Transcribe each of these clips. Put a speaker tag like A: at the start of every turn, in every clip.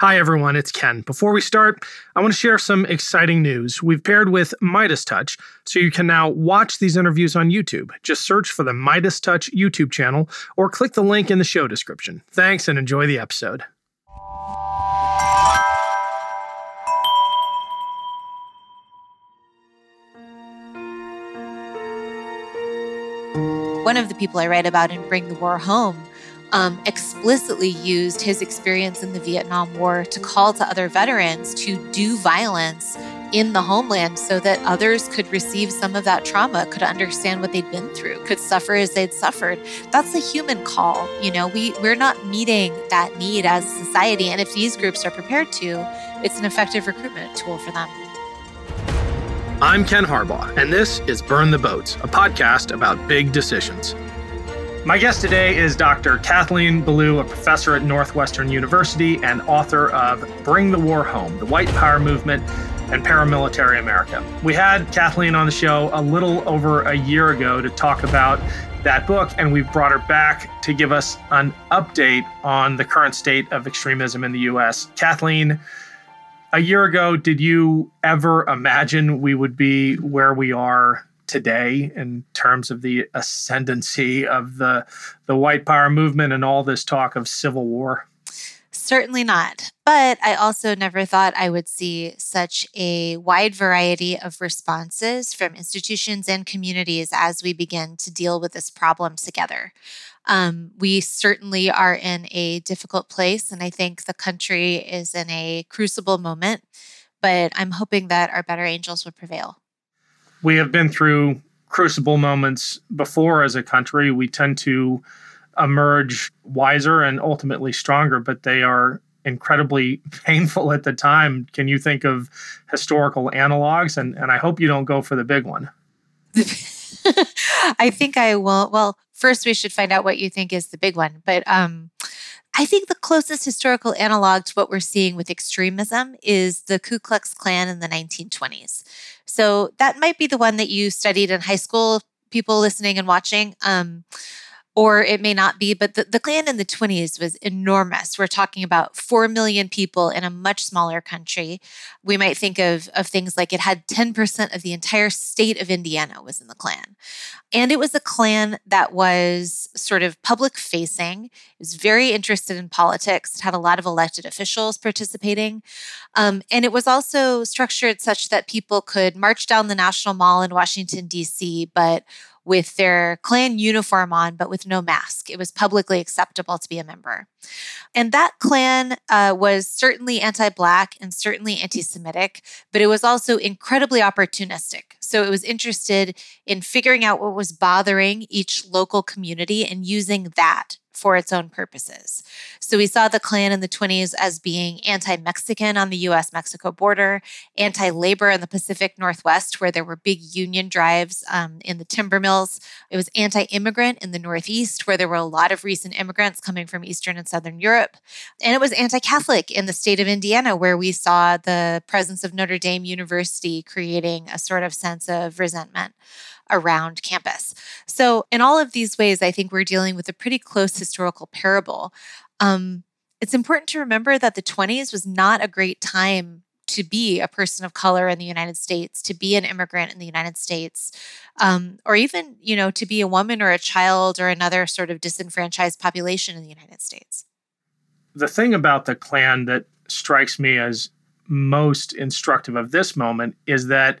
A: Hi, everyone, it's Ken. Before we start, I want to share some exciting news. We've paired with MeidasTouch, so you can now watch these interviews on YouTube. Just search for the MeidasTouch YouTube channel or click the link in the show description. Thanks and enjoy the episode.
B: One of the people I write about in Bring the War Home um, explicitly used his experience in the Vietnam War to call to other veterans to do violence in the homeland so that others could receive some of that trauma, could understand what they'd been through, could suffer as they'd suffered. That's a human call. You know, we, we're not meeting that need as a society. And if these groups are prepared to, it's an effective recruitment tool for them.
A: I'm Ken Harbaugh, and this is Burn the Boats, a podcast about big decisions. My guest today is Dr. Kathleen Belew, a professor at Northwestern University and author of Bring the War Home The White Power Movement and Paramilitary America. We had Kathleen on the show a little over a year ago to talk about that book, and we've brought her back to give us an update on the current state of extremism in the U.S. Kathleen, a year ago, did you ever imagine we would be where we are today in terms of the ascendancy of the the white power movement and all this talk of civil war?
B: Certainly not. But I also never thought I would see such a wide variety of responses from institutions and communities as we begin to deal with this problem together. Um, we certainly are in a difficult place, and I think the country is in a crucible moment. But I'm hoping that our better angels will prevail
A: we have been through crucible moments before as a country. We tend to emerge wiser and ultimately stronger, but they are incredibly painful at the time. Can you think of historical analogs? And, and I hope you don't go for the big one.
B: I think I will. Well, first we should find out what you think is the big one. But um, I think the closest historical analog to what we're seeing with extremism is the Ku Klux Klan in the 1920s. So that might be the one that you studied in high school, people listening and watching. Um, or it may not be, but the, the Klan in the 20s was enormous. We're talking about 4 million people in a much smaller country. We might think of, of things like it had 10% of the entire state of Indiana was in the Klan. And it was a Klan that was sort of public facing, it was very interested in politics, it had a lot of elected officials participating. Um, and it was also structured such that people could march down the National Mall in Washington, D.C., but with their Klan uniform on, but with no mask. It was publicly acceptable to be a member. And that Klan uh, was certainly anti Black and certainly anti Semitic, but it was also incredibly opportunistic. So it was interested in figuring out what was bothering each local community and using that for its own purposes. So we saw the Klan in the 20s as being anti Mexican on the US Mexico border, anti labor in the Pacific Northwest, where there were big union drives um, in the timber mills. It was anti immigrant in the Northeast, where there were a lot of recent immigrants coming from Eastern and Southern Europe. And it was anti Catholic in the state of Indiana, where we saw the presence of Notre Dame University creating a sort of sense of resentment around campus. So, in all of these ways, I think we're dealing with a pretty close historical parable. Um, it's important to remember that the 20s was not a great time to be a person of color in the United States, to be an immigrant in the United States, um, or even, you know, to be a woman or a child or another sort of disenfranchised population in the United States.
A: The thing about the Klan that strikes me as most instructive of this moment is that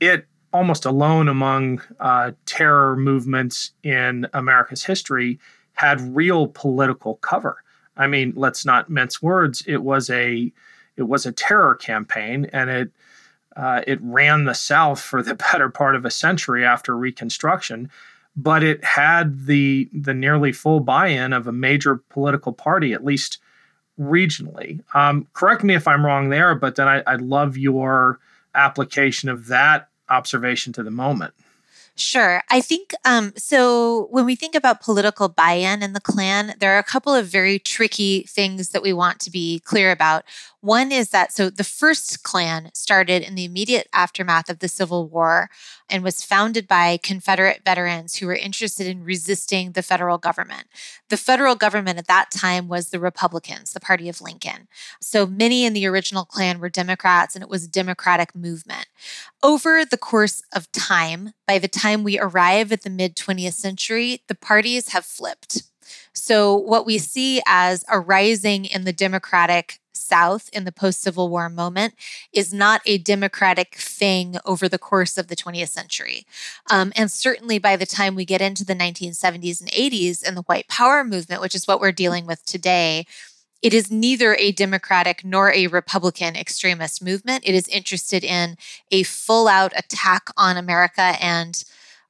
A: it almost alone among uh, terror movements in America's history, had real political cover. I mean, let's not mince words. It was a it was a terror campaign, and it uh, it ran the South for the better part of a century after Reconstruction. But it had the the nearly full buy-in of a major political party, at least regionally. Um, correct me if I'm wrong there, but then I, I love your application of that observation to the moment.
B: Sure. I think um, so. When we think about political buy in in the Klan, there are a couple of very tricky things that we want to be clear about. One is that so the first Klan started in the immediate aftermath of the Civil War and was founded by Confederate veterans who were interested in resisting the federal government. The federal government at that time was the Republicans, the party of Lincoln. So many in the original Klan were Democrats, and it was a Democratic movement. Over the course of time, by the time we arrive at the mid 20th century, the parties have flipped. So, what we see as a rising in the Democratic South in the post Civil War moment is not a democratic thing over the course of the 20th century. Um, and certainly by the time we get into the 1970s and 80s and the white power movement, which is what we're dealing with today, it is neither a Democratic nor a Republican extremist movement. It is interested in a full out attack on America and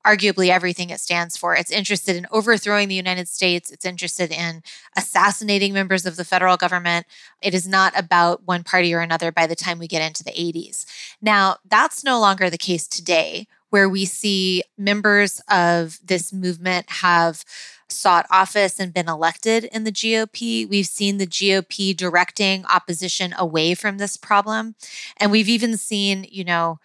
B: arguably everything it stands for. It's interested in overthrowing the United States, it's interested in assassinating members of the federal government. It is not about one party or another by the time we get into the 80s. Now, that's no longer the case today, where we see members of this movement have sought office and been elected in the GOP. We've seen the GOP directing opposition away from this problem. And we've even seen, you know,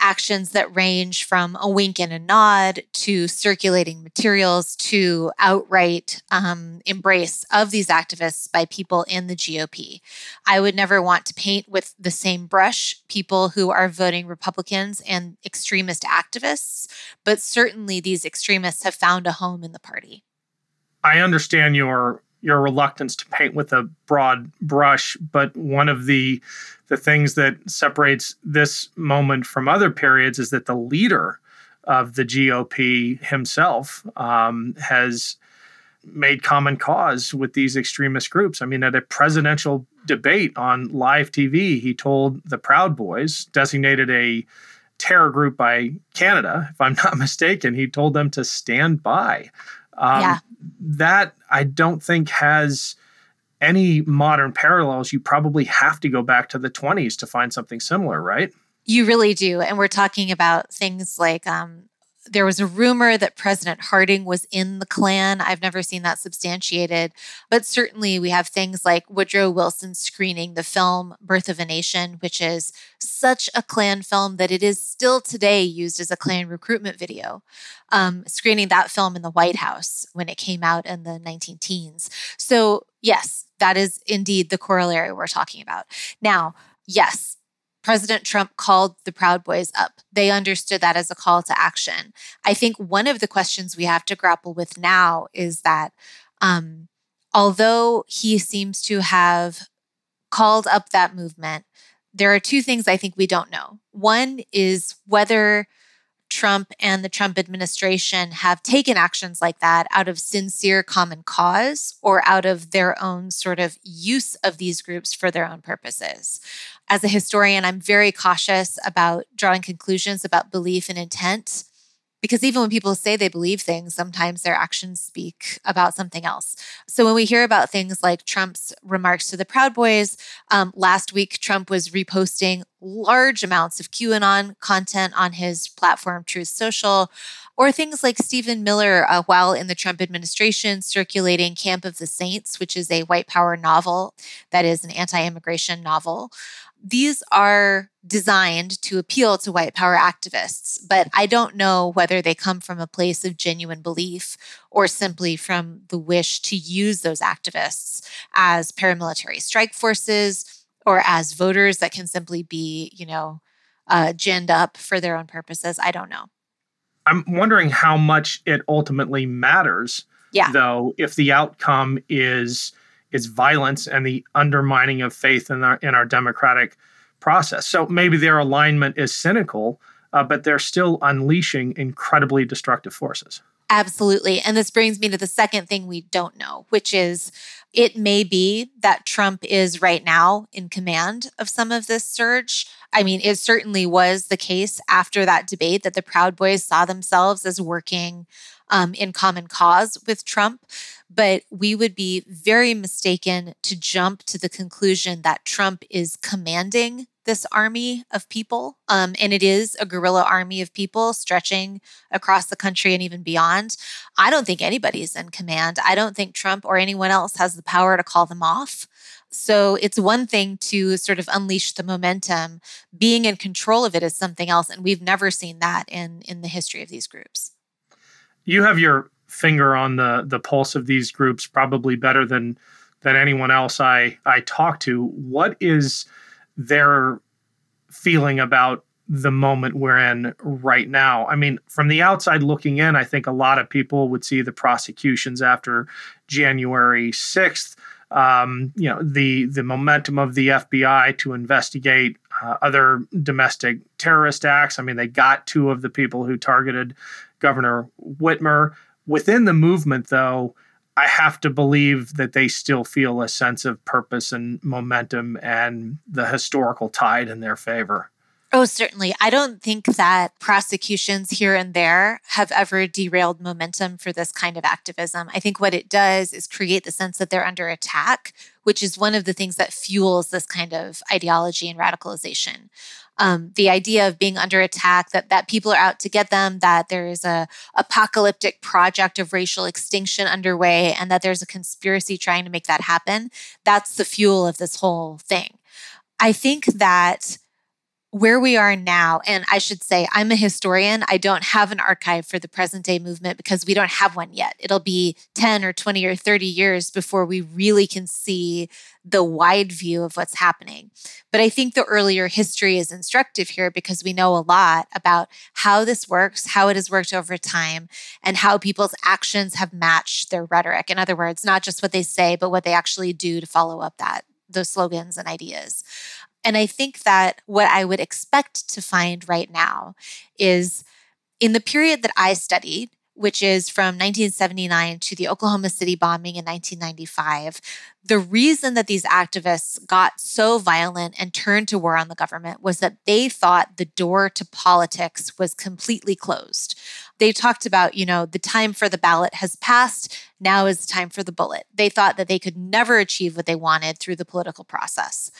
B: actions that range from a wink and a nod to circulating materials to outright um, embrace of these activists by people in the GOP. I would never want to paint with the same brush people who are voting Republicans and extremist activists, but certainly these extremists have found a home in the party.
A: I understand your your reluctance to paint with a broad brush, but one of the the things that separates this moment from other periods is that the leader of the GOP himself um, has made common cause with these extremist groups. I mean, at a presidential debate on live TV, he told the Proud Boys, designated a terror group by Canada, if I'm not mistaken, he told them to stand by. Um, yeah. That I don't think has any modern parallels. You probably have to go back to the 20s to find something similar, right?
B: You really do. And we're talking about things like um, there was a rumor that President Harding was in the Klan. I've never seen that substantiated, but certainly we have things like Woodrow Wilson screening the film Birth of a Nation, which is such a Klan film that it is still today used as a Klan recruitment video. Um, screening that film in the White House when it came out in the 19 teens. So, yes, that is indeed the corollary we're talking about. Now, yes, President Trump called the Proud Boys up. They understood that as a call to action. I think one of the questions we have to grapple with now is that um, although he seems to have called up that movement, there are two things I think we don't know. One is whether Trump and the Trump administration have taken actions like that out of sincere common cause or out of their own sort of use of these groups for their own purposes. As a historian, I'm very cautious about drawing conclusions about belief and intent because even when people say they believe things, sometimes their actions speak about something else. So when we hear about things like Trump's remarks to the Proud Boys, um, last week Trump was reposting large amounts of QAnon content on his platform Truth Social, or things like Stephen Miller, uh, while in the Trump administration, circulating Camp of the Saints, which is a white power novel that is an anti immigration novel these are designed to appeal to white power activists, but I don't know whether they come from a place of genuine belief or simply from the wish to use those activists as paramilitary strike forces or as voters that can simply be, you know, uh, ginned up for their own purposes. I don't know.
A: I'm wondering how much it ultimately matters,
B: yeah.
A: though, if the outcome is is violence and the undermining of faith in our in our democratic process. So maybe their alignment is cynical, uh, but they're still unleashing incredibly destructive forces.
B: Absolutely. And this brings me to the second thing we don't know, which is it may be that Trump is right now in command of some of this surge. I mean, it certainly was the case after that debate that the Proud Boys saw themselves as working um, in common cause with Trump. But we would be very mistaken to jump to the conclusion that Trump is commanding this army of people. Um, and it is a guerrilla army of people stretching across the country and even beyond. I don't think anybody's in command. I don't think Trump or anyone else has the power to call them off. So it's one thing to sort of unleash the momentum. Being in control of it is something else. And we've never seen that in, in the history of these groups.
A: You have your finger on the the pulse of these groups probably better than than anyone else I I talk to. What is their feeling about the moment we're in right now? I mean, from the outside looking in, I think a lot of people would see the prosecutions after January 6th um, you know the the momentum of the FBI to investigate uh, other domestic terrorist acts. I mean, they got two of the people who targeted Governor Whitmer. Within the movement, though, I have to believe that they still feel a sense of purpose and momentum and the historical tide in their favor.
B: Oh, certainly. I don't think that prosecutions here and there have ever derailed momentum for this kind of activism. I think what it does is create the sense that they're under attack, which is one of the things that fuels this kind of ideology and radicalization. Um, the idea of being under attack, that that people are out to get them, that there is a apocalyptic project of racial extinction underway, and that there's a conspiracy trying to make that happen. That's the fuel of this whole thing. I think that where we are now, and I should say, I'm a historian. I don't have an archive for the present day movement because we don't have one yet. It'll be 10 or 20 or 30 years before we really can see the wide view of what's happening. But I think the earlier history is instructive here because we know a lot about how this works, how it has worked over time, and how people's actions have matched their rhetoric. In other words, not just what they say, but what they actually do to follow up that those slogans and ideas. And I think that what I would expect to find right now is in the period that I studied, which is from 1979 to the Oklahoma City bombing in 1995, the reason that these activists got so violent and turned to war on the government was that they thought the door to politics was completely closed. They talked about, you know, the time for the ballot has passed. Now is the time for the bullet. They thought that they could never achieve what they wanted through the political process.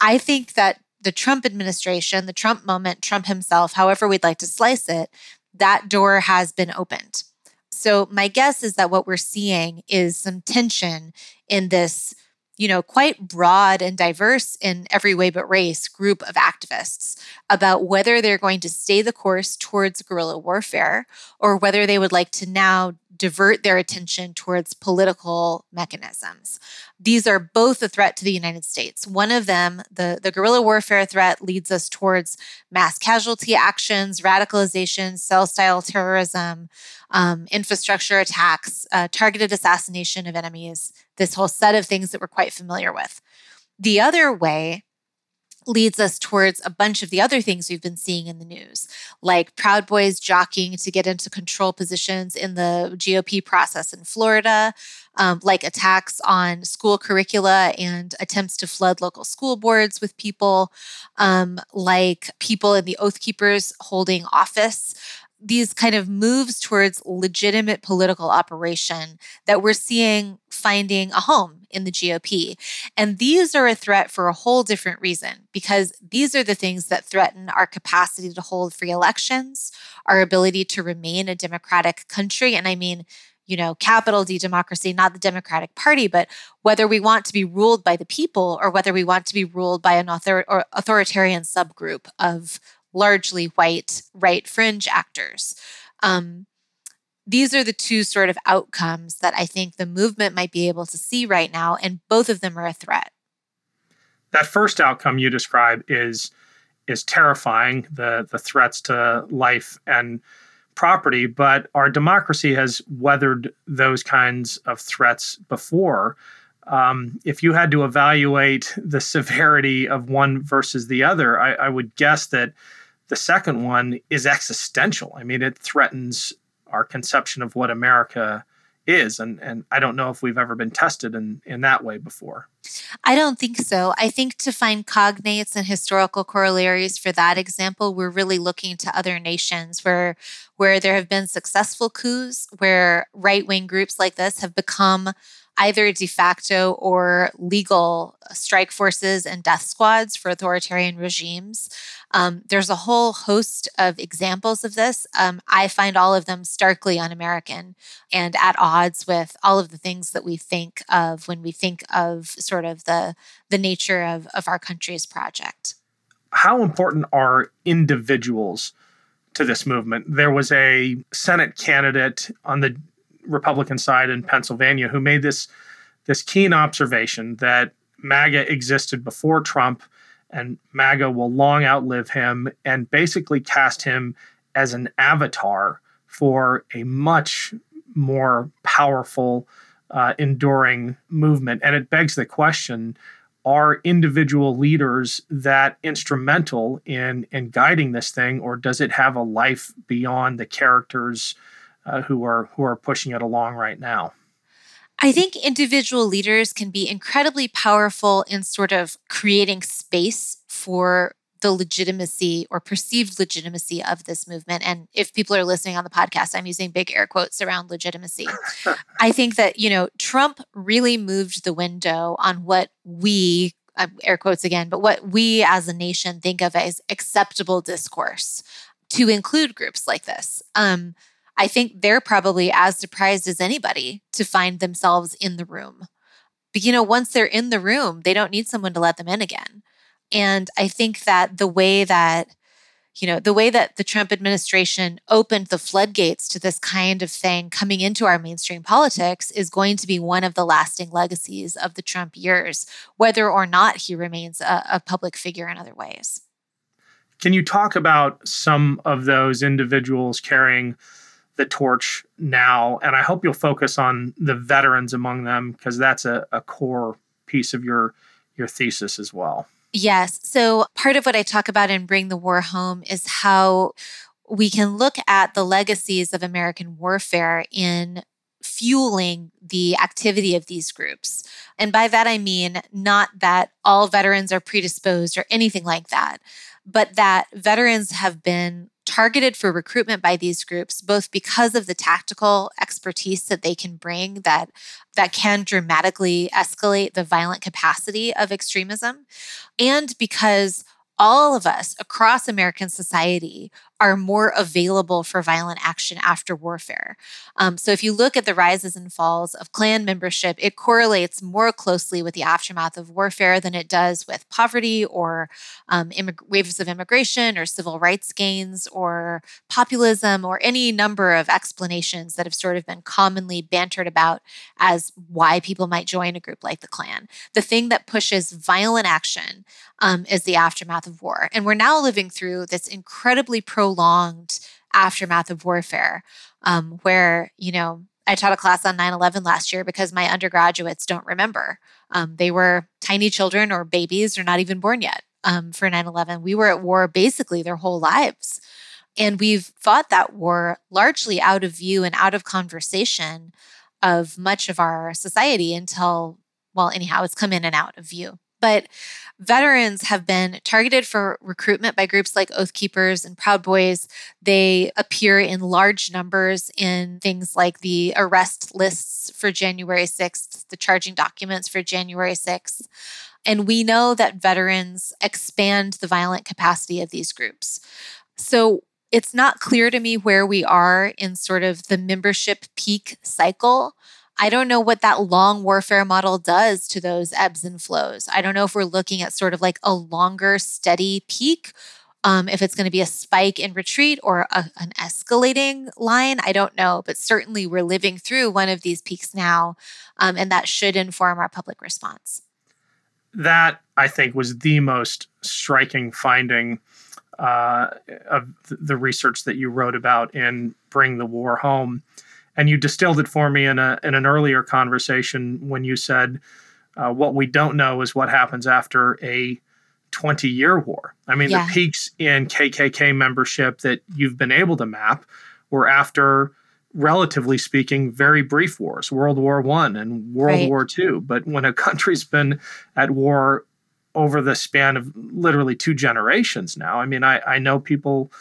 B: I think that the Trump administration, the Trump moment, Trump himself, however we'd like to slice it, that door has been opened. So my guess is that what we're seeing is some tension in this you know, quite broad and diverse in every way but race group of activists about whether they're going to stay the course towards guerrilla warfare or whether they would like to now divert their attention towards political mechanisms. These are both a threat to the United States. One of them, the, the guerrilla warfare threat, leads us towards mass casualty actions, radicalization, cell style terrorism, um, infrastructure attacks, uh, targeted assassination of enemies, this whole set of things that we're quite familiar with. The other way leads us towards a bunch of the other things we've been seeing in the news, like Proud Boys jockeying to get into control positions in the GOP process in Florida, um, like attacks on school curricula and attempts to flood local school boards with people, um, like people in the Oath Keepers holding office these kind of moves towards legitimate political operation that we're seeing finding a home in the GOP. And these are a threat for a whole different reason, because these are the things that threaten our capacity to hold free elections, our ability to remain a democratic country. And I mean, you know, capital D democracy, not the Democratic Party, but whether we want to be ruled by the people or whether we want to be ruled by an author- or authoritarian subgroup of largely white right fringe actors. Um, these are the two sort of outcomes that I think the movement might be able to see right now, and both of them are a threat.
A: That first outcome you describe is is terrifying the the threats to life and property, but our democracy has weathered those kinds of threats before. Um, if you had to evaluate the severity of one versus the other, I, I would guess that the second one is existential. I mean, it threatens our conception of what America is. And, and I don't know if we've ever been tested in, in that way before.
B: I don't think so. I think to find cognates and historical corollaries for that example, we're really looking to other nations where where there have been successful coups, where right wing groups like this have become either de facto or legal strike forces and death squads for authoritarian regimes. Um, there's a whole host of examples of this. Um, I find all of them starkly un American and at odds with all of the things that we think of when we think of sort of the, the nature of, of our country's project.
A: How important are individuals to this movement? There was a Senate candidate on the Republican side in Pennsylvania who made this this keen observation that MAGA existed before Trump and MAGA will long outlive him and basically cast him as an avatar for a much more powerful, uh, enduring movement. And it begs the question are individual leaders that instrumental in, in guiding this thing, or does it have a life beyond the characters uh, who, are, who are pushing it along right now?
B: I think individual leaders can be incredibly powerful in sort of creating space for the legitimacy or perceived legitimacy of this movement. And if people are listening on the podcast, I'm using big air quotes around legitimacy. I think that, you know, Trump really moved the window on what we, uh, air quotes again, but what we as a nation think of as acceptable discourse to include groups like this. Um, I think they're probably as surprised as anybody to find themselves in the room. But, you know, once they're in the room, they don't need someone to let them in again. And I think that the way that, you know, the way that the Trump administration opened the floodgates to this kind of thing coming into our mainstream politics is going to be one of the lasting legacies of the Trump years, whether or not he remains a, a public figure in other ways.
A: Can you talk about some of those individuals carrying the torch now. And I hope you'll focus on the veterans among them because that's a, a core piece of your your thesis as well.
B: Yes. So part of what I talk about in Bring the War Home is how we can look at the legacies of American warfare in fueling the activity of these groups. And by that, I mean not that all veterans are predisposed or anything like that, but that veterans have been targeted for recruitment by these groups both because of the tactical expertise that they can bring that that can dramatically escalate the violent capacity of extremism and because all of us across American society are more available for violent action after warfare. Um, so, if you look at the rises and falls of Klan membership, it correlates more closely with the aftermath of warfare than it does with poverty or um, immig- waves of immigration or civil rights gains or populism or any number of explanations that have sort of been commonly bantered about as why people might join a group like the Klan. The thing that pushes violent action um, is the aftermath of war. And we're now living through this incredibly pro prolonged aftermath of warfare, um, where, you know, I taught a class on 9 11 last year because my undergraduates don't remember. Um, they were tiny children or babies or not even born yet um, for 9 11. We were at war basically their whole lives. And we've fought that war largely out of view and out of conversation of much of our society until, well, anyhow, it's come in and out of view. But veterans have been targeted for recruitment by groups like Oath Keepers and Proud Boys. They appear in large numbers in things like the arrest lists for January 6th, the charging documents for January 6th. And we know that veterans expand the violent capacity of these groups. So it's not clear to me where we are in sort of the membership peak cycle I don't know what that long warfare model does to those ebbs and flows. I don't know if we're looking at sort of like a longer, steady peak, um, if it's going to be a spike in retreat or a, an escalating line. I don't know, but certainly we're living through one of these peaks now, um, and that should inform our public response.
A: That, I think, was the most striking finding uh, of the research that you wrote about in Bring the War Home and you distilled it for me in a in an earlier conversation when you said uh, what we don't know is what happens after a 20 year war. I mean, yeah. the peaks in KKK membership that you've been able to map were after, relatively speaking, very brief wars, World War One and World right. War Two. But when a country's been at war over the span of literally two generations now, I mean, I, I know people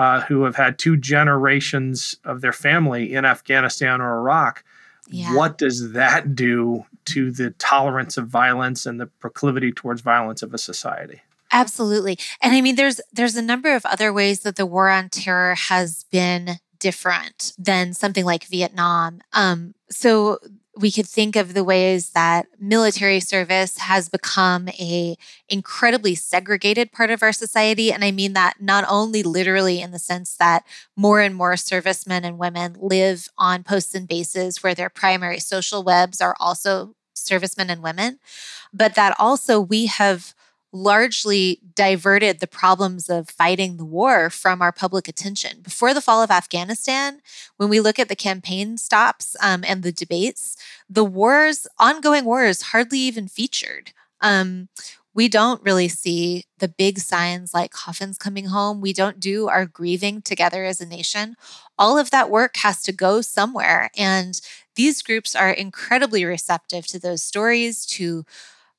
A: uh, who have had two generations of their family in Afghanistan or Iraq. Yeah. What does that do to the tolerance of violence and the proclivity towards violence of a society?
B: Absolutely. And I mean there's there's a number of other ways that the war on terror has been different than something like Vietnam. Um, so we could think of the ways that military service has become a incredibly segregated part of our society. And i mean that not only literally in the sense that more and more servicemen and women live on posts and bases where their primary social webs are also servicemen and women but that also we have largely diverted the problems of fighting the war from our public attention. Before the fall of Afghanistan, when we look at the campaign stops um, and the debates, the wars, ongoing wars, hardly even featured. Um, we don't really see the big signs like coffins coming home. We don't do our grieving together as a nation. All of that work has to go somewhere. And these groups are incredibly receptive to those stories, to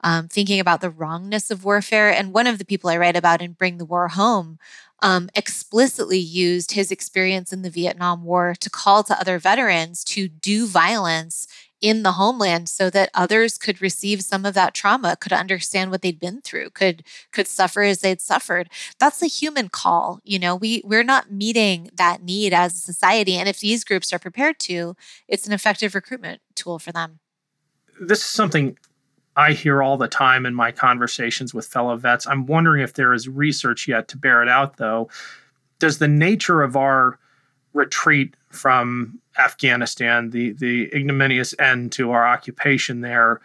B: um, thinking about the wrongness of warfare. And one of the people I write about in Bring the War Home um, explicitly used his experience in the Vietnam War to call to other veterans to do violence in the homeland so that others could receive some of that trauma could understand what they'd been through could could suffer as they'd suffered. That's a human call you know? We we're not meeting that need as a society. And if these groups are prepared to it's an effective recruitment tool for them.
A: This is something I hear all the time in my conversations with fellow vets. I'm wondering if there is research yet to bear it out, though. Does the nature of our retreat from Afghanistan, the the ignominious end to our occupation there,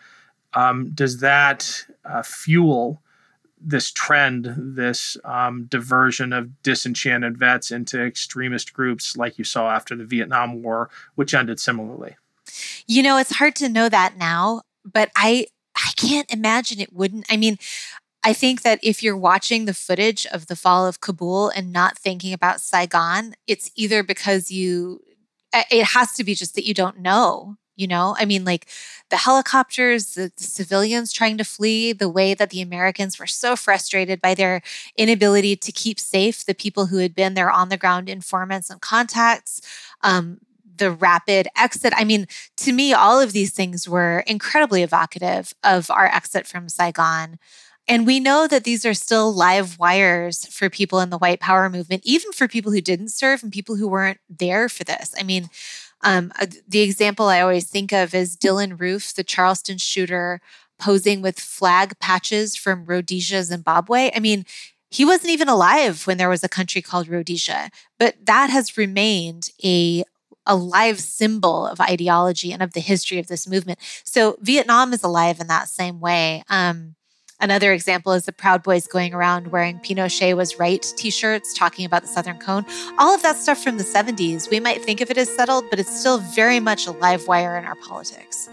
A: um, does that uh, fuel this trend, this um, diversion of disenchanted vets into extremist groups like you saw after the Vietnam War, which ended similarly?
B: You know, it's hard to know that now, but I I can't imagine it wouldn't. I mean, I think that if you're watching the footage of the fall of Kabul and not thinking about Saigon, it's either because you, it has to be just that you don't know, you know? I mean, like the helicopters, the, the civilians trying to flee, the way that the Americans were so frustrated by their inability to keep safe the people who had been their on the ground informants and contacts. Um, the rapid exit. I mean, to me, all of these things were incredibly evocative of our exit from Saigon. And we know that these are still live wires for people in the white power movement, even for people who didn't serve and people who weren't there for this. I mean, um, uh, the example I always think of is Dylann Roof, the Charleston shooter, posing with flag patches from Rhodesia, Zimbabwe. I mean, he wasn't even alive when there was a country called Rhodesia, but that has remained a a live symbol of ideology and of the history of this movement. So Vietnam is alive in that same way. Um, another example is the Proud Boys going around wearing Pinochet was right t shirts talking about the Southern Cone. All of that stuff from the 70s, we might think of it as settled, but it's still very much a live wire in our politics.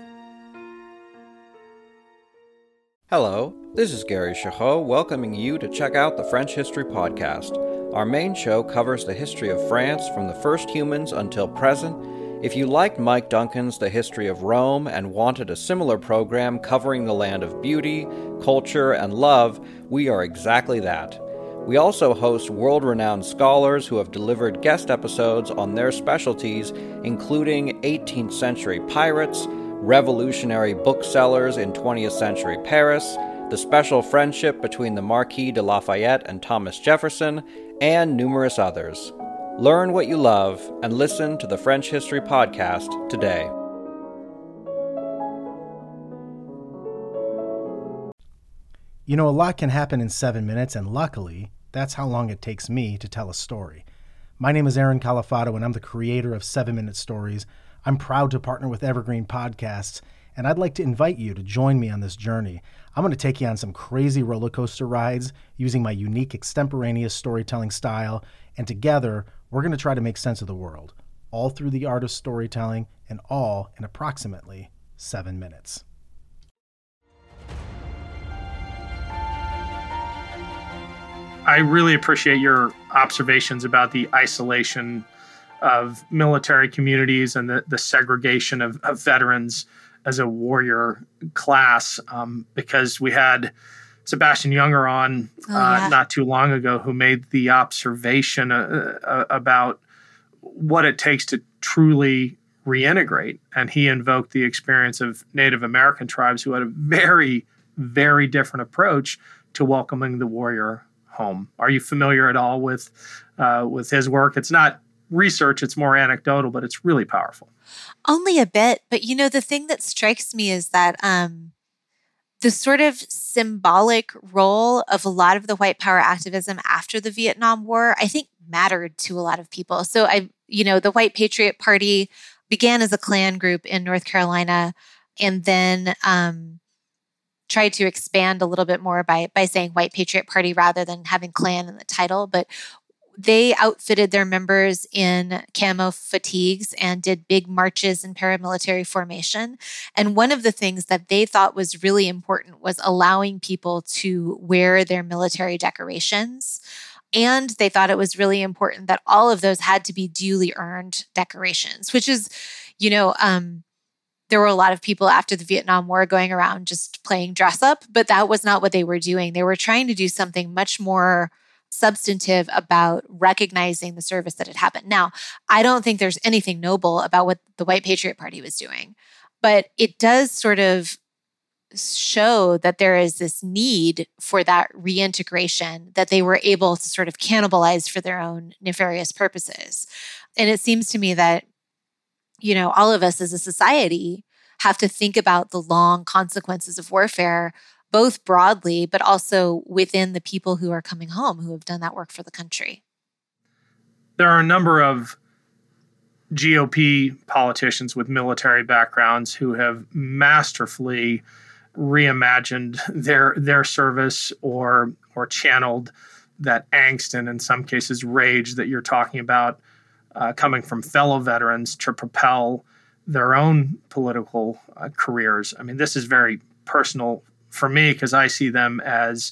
C: Hello, this is Gary Chahot welcoming you to check out the French History Podcast. Our main show covers the history of France from the first humans until present. If you liked Mike Duncan's The History of Rome and wanted a similar program covering the land of beauty, culture, and love, we are exactly that. We also host world renowned scholars who have delivered guest episodes on their specialties, including 18th century pirates, revolutionary booksellers in 20th century Paris, the special friendship between the Marquis de Lafayette and Thomas Jefferson, and numerous others. Learn what you love and listen to the French History Podcast today.
D: You know, a lot can happen in seven minutes, and luckily, that's how long it takes me to tell a story. My name is Aaron Califato, and I'm the creator of Seven Minute Stories. I'm proud to partner with Evergreen Podcasts, and I'd like to invite you to join me on this journey. I'm going to take you on some crazy roller coaster rides using my unique extemporaneous storytelling style, and together we're going to try to make sense of the world, all through the art of storytelling and all in approximately seven minutes.
A: I really appreciate your observations about the isolation of military communities and the, the segregation of, of veterans as a warrior class um, because we had Sebastian Junger on oh, uh, yeah. not too long ago who made the observation uh, uh, about what it takes to truly reintegrate. And he invoked the experience of Native American tribes who had a very, very different approach to welcoming the warrior home. Are you familiar at all with uh, with his work? It's not research; it's more anecdotal, but it's really powerful.
B: Only a bit, but you know the thing that strikes me is that um, the sort of symbolic role of a lot of the white power activism after the Vietnam War, I think, mattered to a lot of people. So I, you know, the White Patriot Party began as a Klan group in North Carolina, and then um, tried to expand a little bit more by by saying White Patriot Party rather than having Klan in the title. But they outfitted their members in camo fatigues and did big marches in paramilitary formation. And one of the things that they thought was really important was allowing people to wear their military decorations. And they thought it was really important that all of those had to be duly earned decorations, which is, you know, um, there were a lot of people after the Vietnam War going around just playing dress up, but that was not what they were doing. They were trying to do something much more substantive about recognizing the service that had happened. Now, I don't think there's anything noble about what the White Patriot Party was doing, but it does sort of show that there is this need for that reintegration that they were able to sort of cannibalize for their own nefarious purposes. And it seems to me that, you know, all of us as a society have to think about the long consequences of warfare both broadly, but also within the people who are coming home who have done that work for the country?
A: There are a number of GOP politicians with military backgrounds who have masterfully reimagined their their service or or channeled that angst and in some cases rage that you're talking about uh, coming from fellow veterans to propel their own political uh, careers. I mean, this is very personal for me because I see them as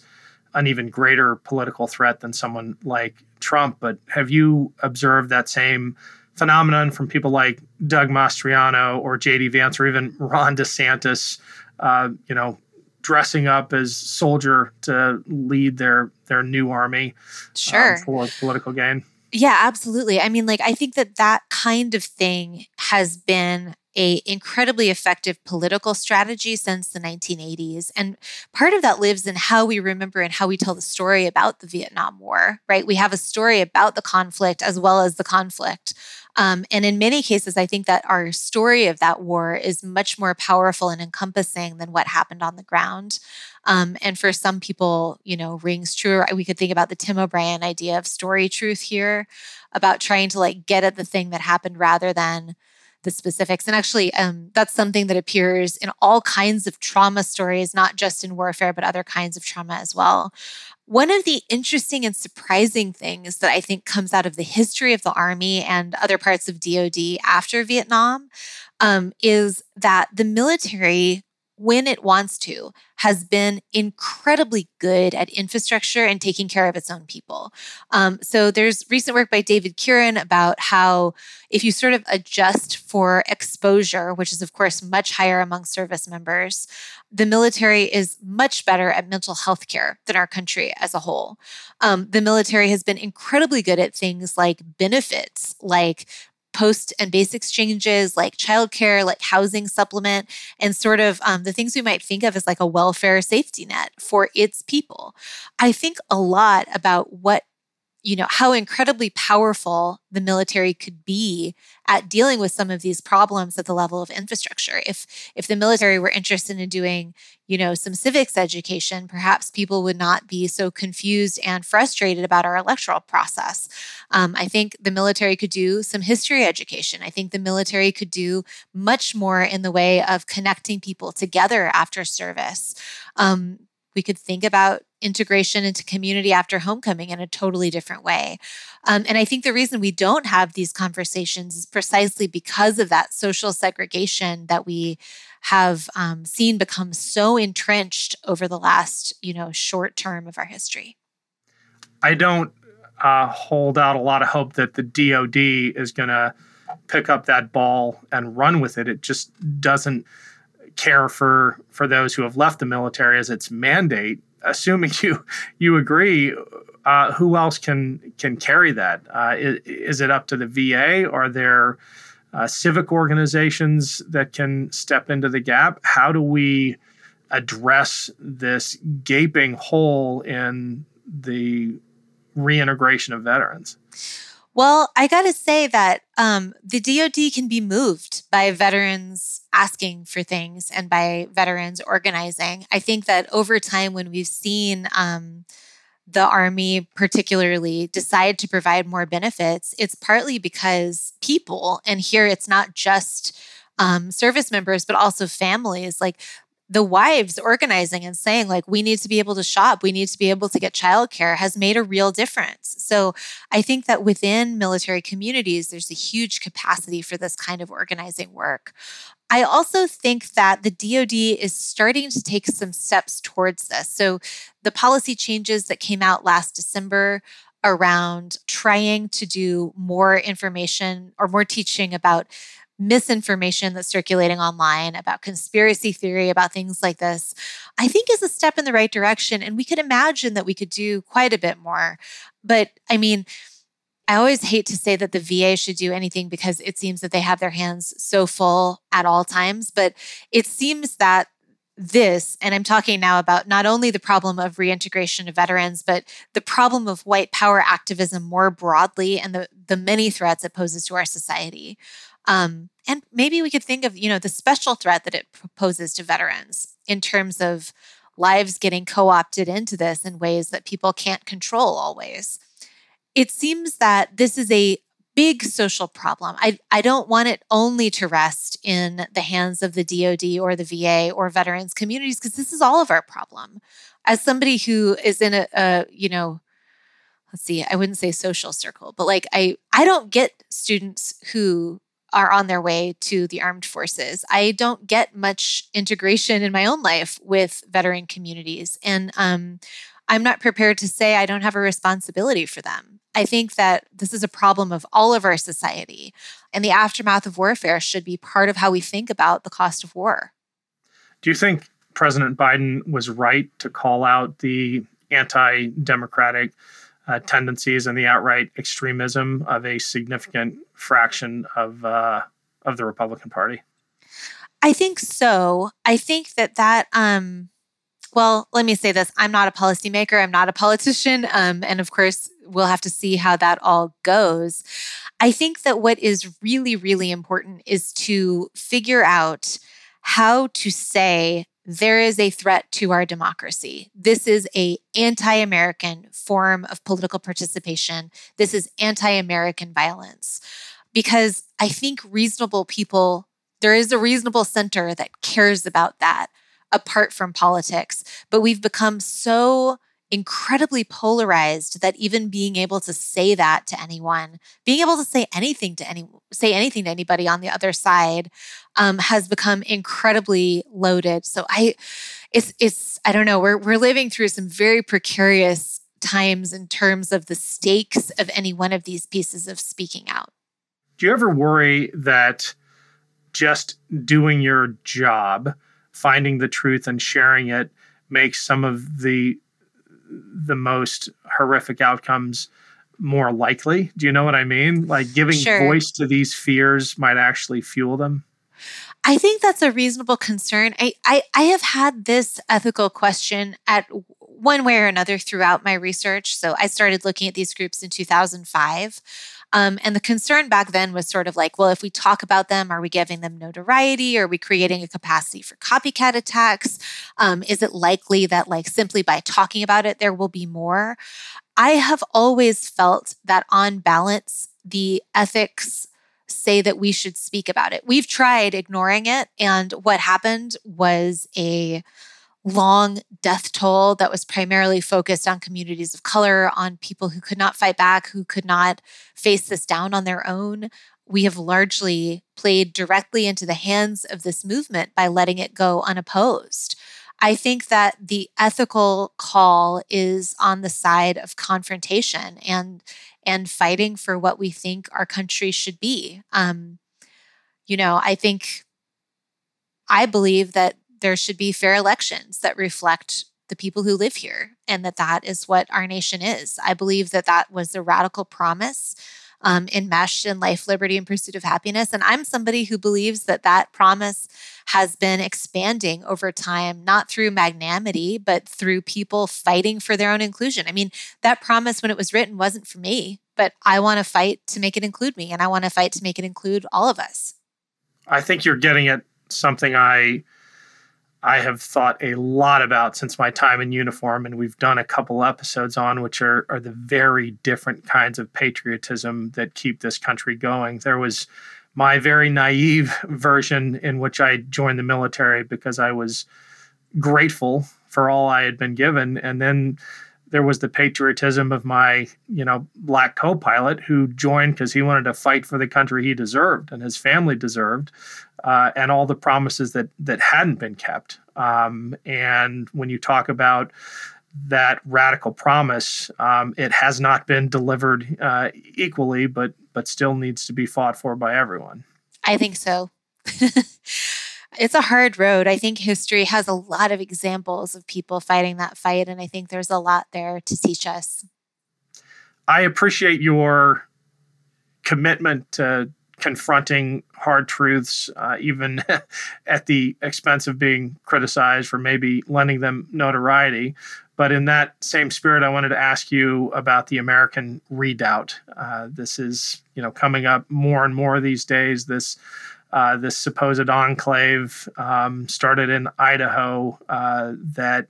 A: an even greater political threat than someone like Trump. But have you observed that same phenomenon from people like Doug Mastriano or J.D. Vance or even Ron DeSantis? Uh, you know, dressing up as soldier to lead their their new army
B: um, sure.
A: Um, for political gain.
B: Yeah, absolutely. I mean, like I think that that kind of thing has been a incredibly effective political strategy since the 1980s and part of that lives in how we remember and how we tell the story about the vietnam war right? We have a story about the conflict as well as the conflict. Um, and in many cases i think that our story of that war is much more powerful and encompassing than what happened on the ground. Um, and for some people you know rings true. We could think about the tim o'brien idea of story truth here about trying to like get at the thing that happened rather than the specifics. And actually, um, that's something that appears in all kinds of trauma stories, not just in warfare, but other kinds of trauma as well. One of the interesting and surprising things that I think comes out of the history of the Army and other parts of DoD after Vietnam um, is that the military when it wants to, has been incredibly good at infrastructure and taking care of its own people. Um, so there's recent work by David Kieran about how if you sort of adjust for exposure, which is of course much higher among service members, the military is much better at mental health care than our country as a whole. Um, the military has been incredibly good at things like benefits, like post and base exchanges like childcare, like housing supplement, and sort of um, the things we might think of as like a welfare safety net for its people. I think a lot about what you know how incredibly powerful the military could be at dealing with some of these problems at the level of infrastructure. If if the military were interested in doing you know some civics education perhaps people would not be so confused and frustrated about our electoral process. Um, i think the military could do some history education. I think the military could do much more in the way of connecting people together after service. Um, we could think about integration into community after homecoming in a totally different way. Um, and I think the reason we don't have these conversations is precisely because of that social segregation that we have um, seen become so entrenched over the last, you know, short term of our history.
A: I don't uh, hold out a lot of hope that the DoD is going to pick up that ball and run with it. It just doesn't care for for those who have left the military as its mandate. Assuming you you agree, uh, who else can can carry that? Uh, is, is, it up to the VA? Are there uh, civic organizations that can step into the gap? How do we address this gaping hole in the reintegration of veterans?
B: Well, I got to say that um, the DoD can be moved by veterans asking for things and by veterans organizing. I think that over time, when we've seen um, the Army, particularly, decide to provide more benefits, it's partly because people, and here it's not just um, service members, but also families, like the wives organizing and saying like we need to be able to shop we need to be able to get childcare has made a real difference. So i think that within military communities there's a huge capacity for this kind of organizing work. I also think that the dod is starting to take some steps towards this. So the policy changes that came out last december around trying to do more information or more teaching about misinformation that's circulating online about conspiracy theory, about things like this, I think is a step in the right direction. And we could imagine that we could do quite a bit more. But I mean, I always hate to say that the VA should do anything because it seems that they have their hands so full at all times. But it seems that this, and I'm talking now about not only the problem of reintegration of veterans, but the problem of white power activism more broadly and the, the many threats it poses to our society. Um, and maybe we could think of, you know, the special threat that it poses to veterans in terms of lives getting co-opted into this in ways that people can't control always. It seems that this is a big social problem. I, I don't want it only to rest in the hands of the DoD or the VA or veterans communities because this is all of our problem. As somebody who is in a, a you know, let's see, I wouldn't say social circle, but like I I don't get students who are on their way to the armed forces. I don't get much integration in my own life with veteran communities. And um, I'm not prepared to say I don't have a responsibility for them. I think that this is a problem of all of our society, and the aftermath of warfare should be part of how we think about the cost of war.
A: Do you think President Biden was right to call out the anti democratic uh, tendencies and the outright extremism of a significant fraction of uh, of the Republican Party?
B: I think so. I think that that um, well, let me say this: I'm not a policymaker. I'm not a politician, um, and of course, we'll have to see how that all goes. I think that what is really, really important is to figure out how to say there is a threat to our democracy. This is a anti-American form of political participation. This is anti-American violence. Because I think reasonable people, there is a reasonable center that cares about that apart from politics, but we've become so incredibly polarized that even being able to say that to anyone, being able to say anything to any say anything to anybody on the other side, um, has become incredibly loaded. So I, it's it's I don't know. We're we're living through some very precarious times in terms of the stakes of any one of these pieces of speaking out.
A: Do you ever worry that just doing your job, finding the truth and sharing it, makes some of the the most horrific outcomes more likely. Do you know what I mean? Like giving sure. voice to these fears might actually fuel them.
B: I think that's a reasonable concern. I, I, I have had this ethical question at one way or another throughout my research. So I started looking at these groups in 2005. Um, and the concern back then was sort of like, well, if we talk about them, are we giving them notoriety? Are we creating a capacity for copycat attacks? Um, is it likely that, like, simply by talking about it, there will be more? I have always felt that on balance, the ethics say that we should speak about it. We've tried ignoring it. And what happened was a long death toll that was primarily focused on communities of color, on people who could not fight back, who could not face this down on their own. We have largely played directly into the hands of this movement by letting it go unopposed. I think that the ethical call is on the side of confrontation and and fighting for what we think our country should be. Um, you know, I think I believe that there should be fair elections that reflect the people who live here and that that is what our nation is. I believe that that was the radical promise um, enmeshed in life, liberty, and pursuit of happiness. And I'm somebody who believes that that promise has been expanding over time, not through magnanimity, but through people fighting for their own inclusion. I mean, that promise when it was written wasn't for me, but I want to fight to make it include me, and I want to fight to make it include all of us.
A: I think you're getting at something I I have thought a lot about since my time in uniform, and we've done a couple episodes on, which are, are the very different kinds of patriotism that keep this country going. There was my very naive version in which I joined the military because I was grateful for all I had been given. And then there was the patriotism of my, you know, black co-pilot who joined because he wanted to fight for the country he deserved and his family deserved, uh, and all the promises that that hadn't been kept. Um, and when you talk about that radical promise, um, it has not been delivered uh, equally, but but still needs to be fought for by everyone.
B: I think so. it's a hard road. I think history has a lot of examples of people fighting that fight, and I think there's a lot there to teach us.
A: I appreciate your commitment to confronting hard truths, uh, even at the expense of being criticized for maybe lending them notoriety. But in that same spirit, I wanted to ask you about the American Redoubt. Uh, this is, you know, coming up more and more these days. This uh, this supposed enclave um, started in Idaho uh, that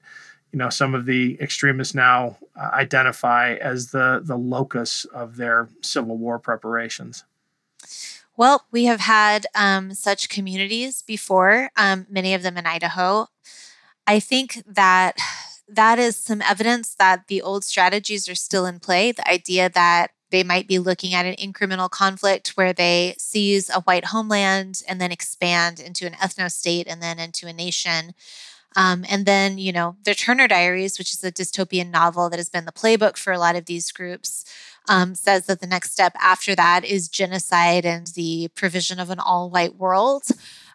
A: you know some of the extremists now uh, identify as the the locus of their Civil War preparations.
B: Well, we have had um, such communities before, um, many of them in Idaho. I think that that is some evidence that the old strategies are still in play. The idea that they might be looking at an incremental conflict where they seize a white homeland and then expand into an ethno state and then into a nation. Um, and then, you know, the Turner Diaries, which is a dystopian novel that has been the playbook for a lot of these groups, um, says that the next step after that is genocide and the provision of an all white world.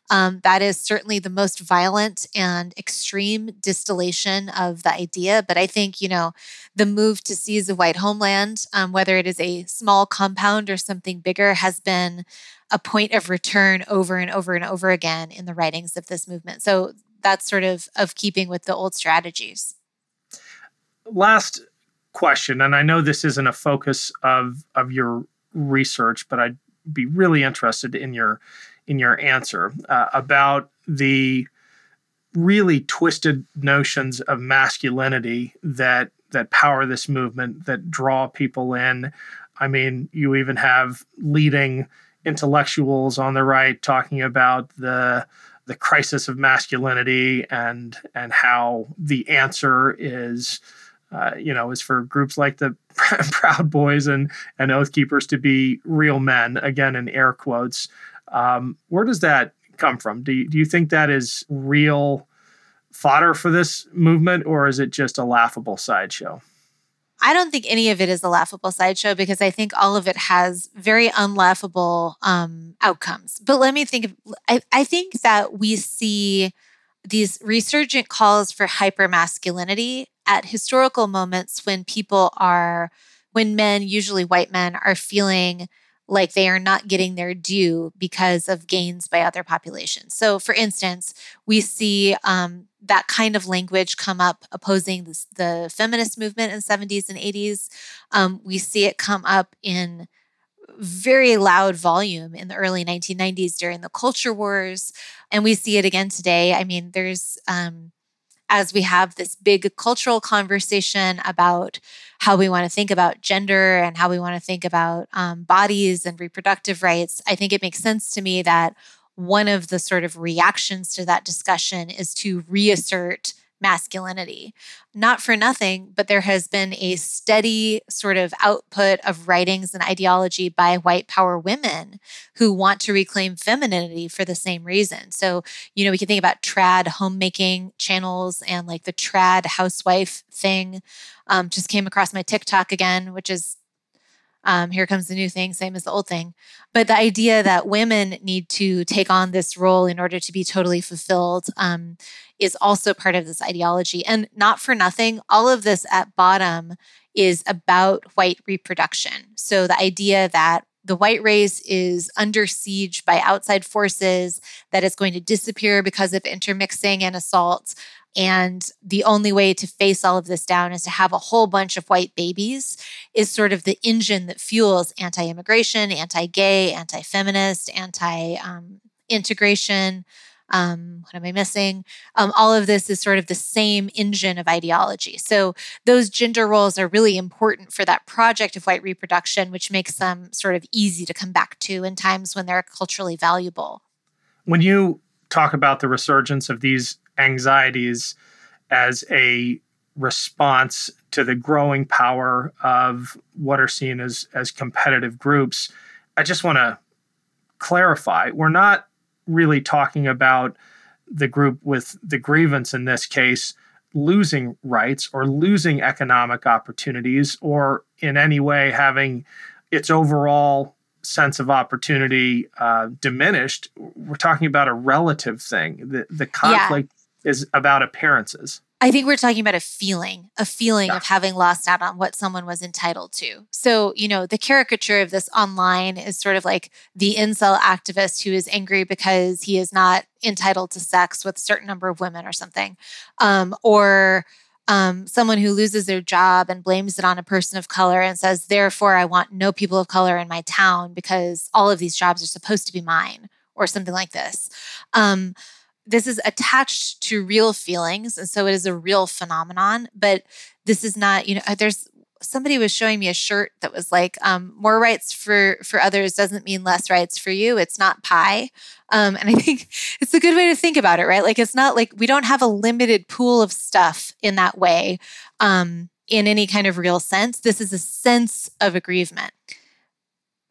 B: Um, that is certainly the most violent and extreme distillation of the idea. But I think, you know, the move to seize a white homeland, um, whether it is a small compound or something bigger, has been a point of return over and over and over again in the writings of this movement. So that's sort of of keeping with the old strategies.
A: Last question, and I know this isn't a focus of of your research, but I'd be really interested in your in your answer uh, about the really twisted notions of masculinity that that power this movement that draw people in. I mean, you even have leading intellectuals on the right talking about the the crisis of masculinity and and how the answer is uh, you know is for groups like the proud boys and and oath keepers to be real men again in air quotes um, where does that come from? Do you, do you think that is real fodder for this movement, or is it just a laughable sideshow?
B: I don't think any of it is a laughable sideshow because I think all of it has very unlaughable um, outcomes. But let me think of, I, I think that we see these resurgent calls for hypermasculinity at historical moments when people are, when men, usually white men, are feeling like they are not getting their due because of gains by other populations. So, for instance, we see um, that kind of language come up opposing the feminist movement in the 70s and 80s. Um, we see it come up in very loud volume in the early 1990s during the culture wars. And we see it again today. I mean, there's, um, as we have this big cultural conversation about how we want to think about gender and how we want to think about um, bodies and reproductive rights, I think it makes sense to me that one of the sort of reactions to that discussion is to reassert masculinity. Not for nothing, but there has been a steady sort of output of writings and ideology by white power women who want to reclaim femininity for the same reason. So, you know, we can think about trad homemaking channels and like the trad housewife thing. Um, just came across my TikTok again, which is um, here comes the new thing, same as the old thing. But the idea that women need to take on this role in order to be totally fulfilled um, is also part of this ideology. And not for nothing, all of this at bottom is about white reproduction. So the idea that the white race is under siege by outside forces, that it's going to disappear because of intermixing and assaults. And the only way to face all of this down is to have a whole bunch of white babies, is sort of the engine that fuels anti immigration, anti gay, anti feminist, anti integration. Um, what am I missing? Um, all of this is sort of the same engine of ideology. So those gender roles are really important for that project of white reproduction, which makes them sort of easy to come back to in times when they're culturally valuable.
A: When you talk about the resurgence of these anxieties as a response to the growing power of what are seen as as competitive groups, I just want to clarify we're not really talking about the group with the grievance in this case losing rights or losing economic opportunities or in any way having its overall sense of opportunity uh, diminished. We're talking about a relative thing. The, the conflict. Is about appearances.
B: I think we're talking about a feeling, a feeling yeah. of having lost out on what someone was entitled to. So, you know, the caricature of this online is sort of like the incel activist who is angry because he is not entitled to sex with a certain number of women or something. Um, or um, someone who loses their job and blames it on a person of color and says, therefore, I want no people of color in my town because all of these jobs are supposed to be mine, or something like this. Um, this is attached to real feelings and so it is a real phenomenon but this is not you know there's somebody was showing me a shirt that was like um, more rights for for others doesn't mean less rights for you. It's not pie. Um, and i think it's a good way to think about it right? Like it's not like we don't have a limited pool of stuff in that way um, in any kind of real sense. This is a sense of aggrievement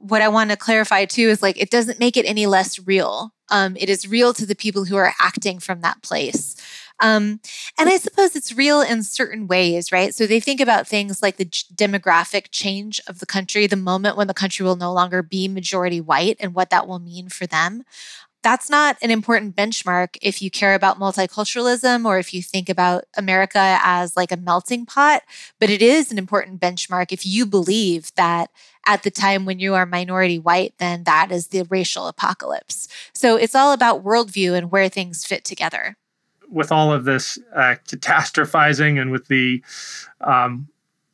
B: what i want to clarify too is like it doesn't make it any less real um, it is real to the people who are acting from that place. Um, and I suppose it's real in certain ways, right? So they think about things like the demographic change of the country, the moment when the country will no longer be majority white and what that will mean for them that's not an important benchmark if you care about multiculturalism or if you think about America as like a melting pot. But it is an important benchmark if you believe that at the time when you are minority white, then that is the racial apocalypse. So it's all about worldview and where things fit together.
A: With all of this uh, catastrophizing and with the um,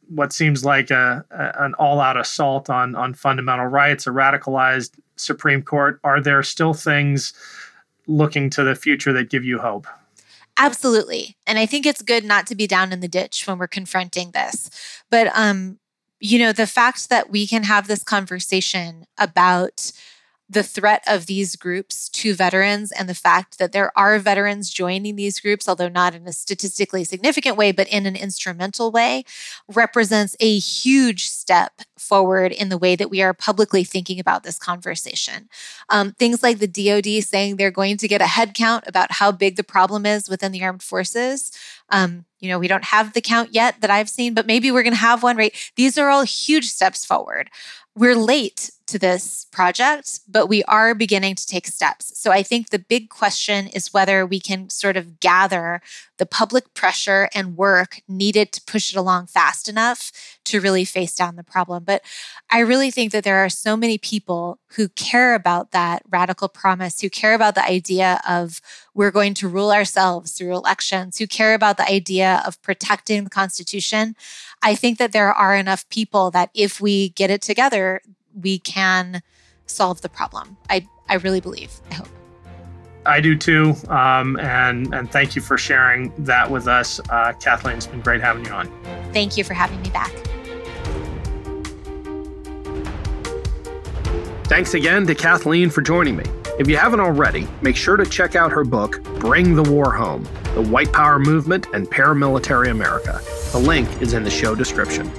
A: what seems like a, a, an all-out assault on on fundamental rights, a radicalized Supreme Court, are there still things looking to the future that give you hope?
B: Absolutely. And I think it's good not to be down in the ditch when we're confronting this. But um you know, the fact that we can have this conversation about the threat of these groups to veterans and the fact that there are veterans joining these groups, although not in a statistically significant way, but in an instrumental way, represents a huge step forward in the way that we are publicly thinking about this conversation. Um, things like the DoD saying they're going to get a head count about how big the problem is within the armed forces. Um, you know, we don't have the count yet that I've seen, but maybe we're going to have one, right? These are all huge steps forward. We're late to this project, but we are beginning to take steps. So I think the big question is whether we can sort of gather the public pressure and work needed to push it along fast enough to really face down the problem. But I really think that there are so many people who care about that radical promise, who care about the idea of we're going to rule ourselves through elections, who care about the idea of protecting the Constitution. I think that there are enough people that if we get it together, we can solve the problem. I, I really believe, I hope.
A: I do too. Um, and, and thank you for sharing that with us. Uh, Kathleen, it's been great having you on.
B: Thank you for having me back.
A: Thanks again to Kathleen for joining me. If you haven't already, make sure to check out her book, Bring the War Home The White Power Movement and Paramilitary America. The link is in the show description.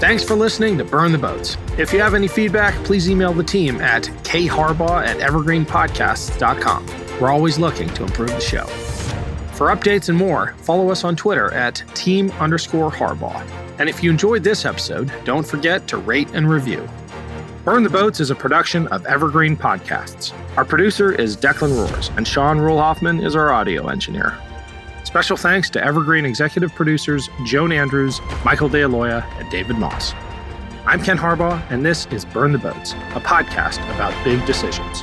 A: Thanks for listening to Burn the Boats. If you have any feedback, please email the team at kharbaugh at evergreenpodcasts.com. We're always looking to improve the show. For updates and more, follow us on Twitter at team underscore Harbaugh. And if you enjoyed this episode, don't forget to rate and review. Burn the Boats is a production of Evergreen Podcasts. Our producer is Declan Roars, and Sean Rule is our audio engineer. Special thanks to Evergreen executive producers Joan Andrews, Michael DeAloia, and David Moss. I'm Ken Harbaugh, and this is Burn the Boats, a podcast about big decisions.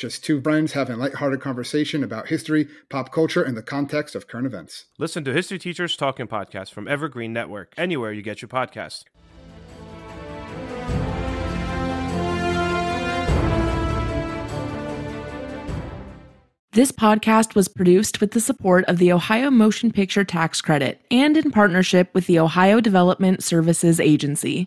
E: Just two friends having a lighthearted conversation about history, pop culture, and the context of current events.
F: Listen to History Teachers Talking Podcast from Evergreen Network, anywhere you get your podcast.
G: This podcast was produced with the support of the Ohio Motion Picture Tax Credit and in partnership with the Ohio Development Services Agency.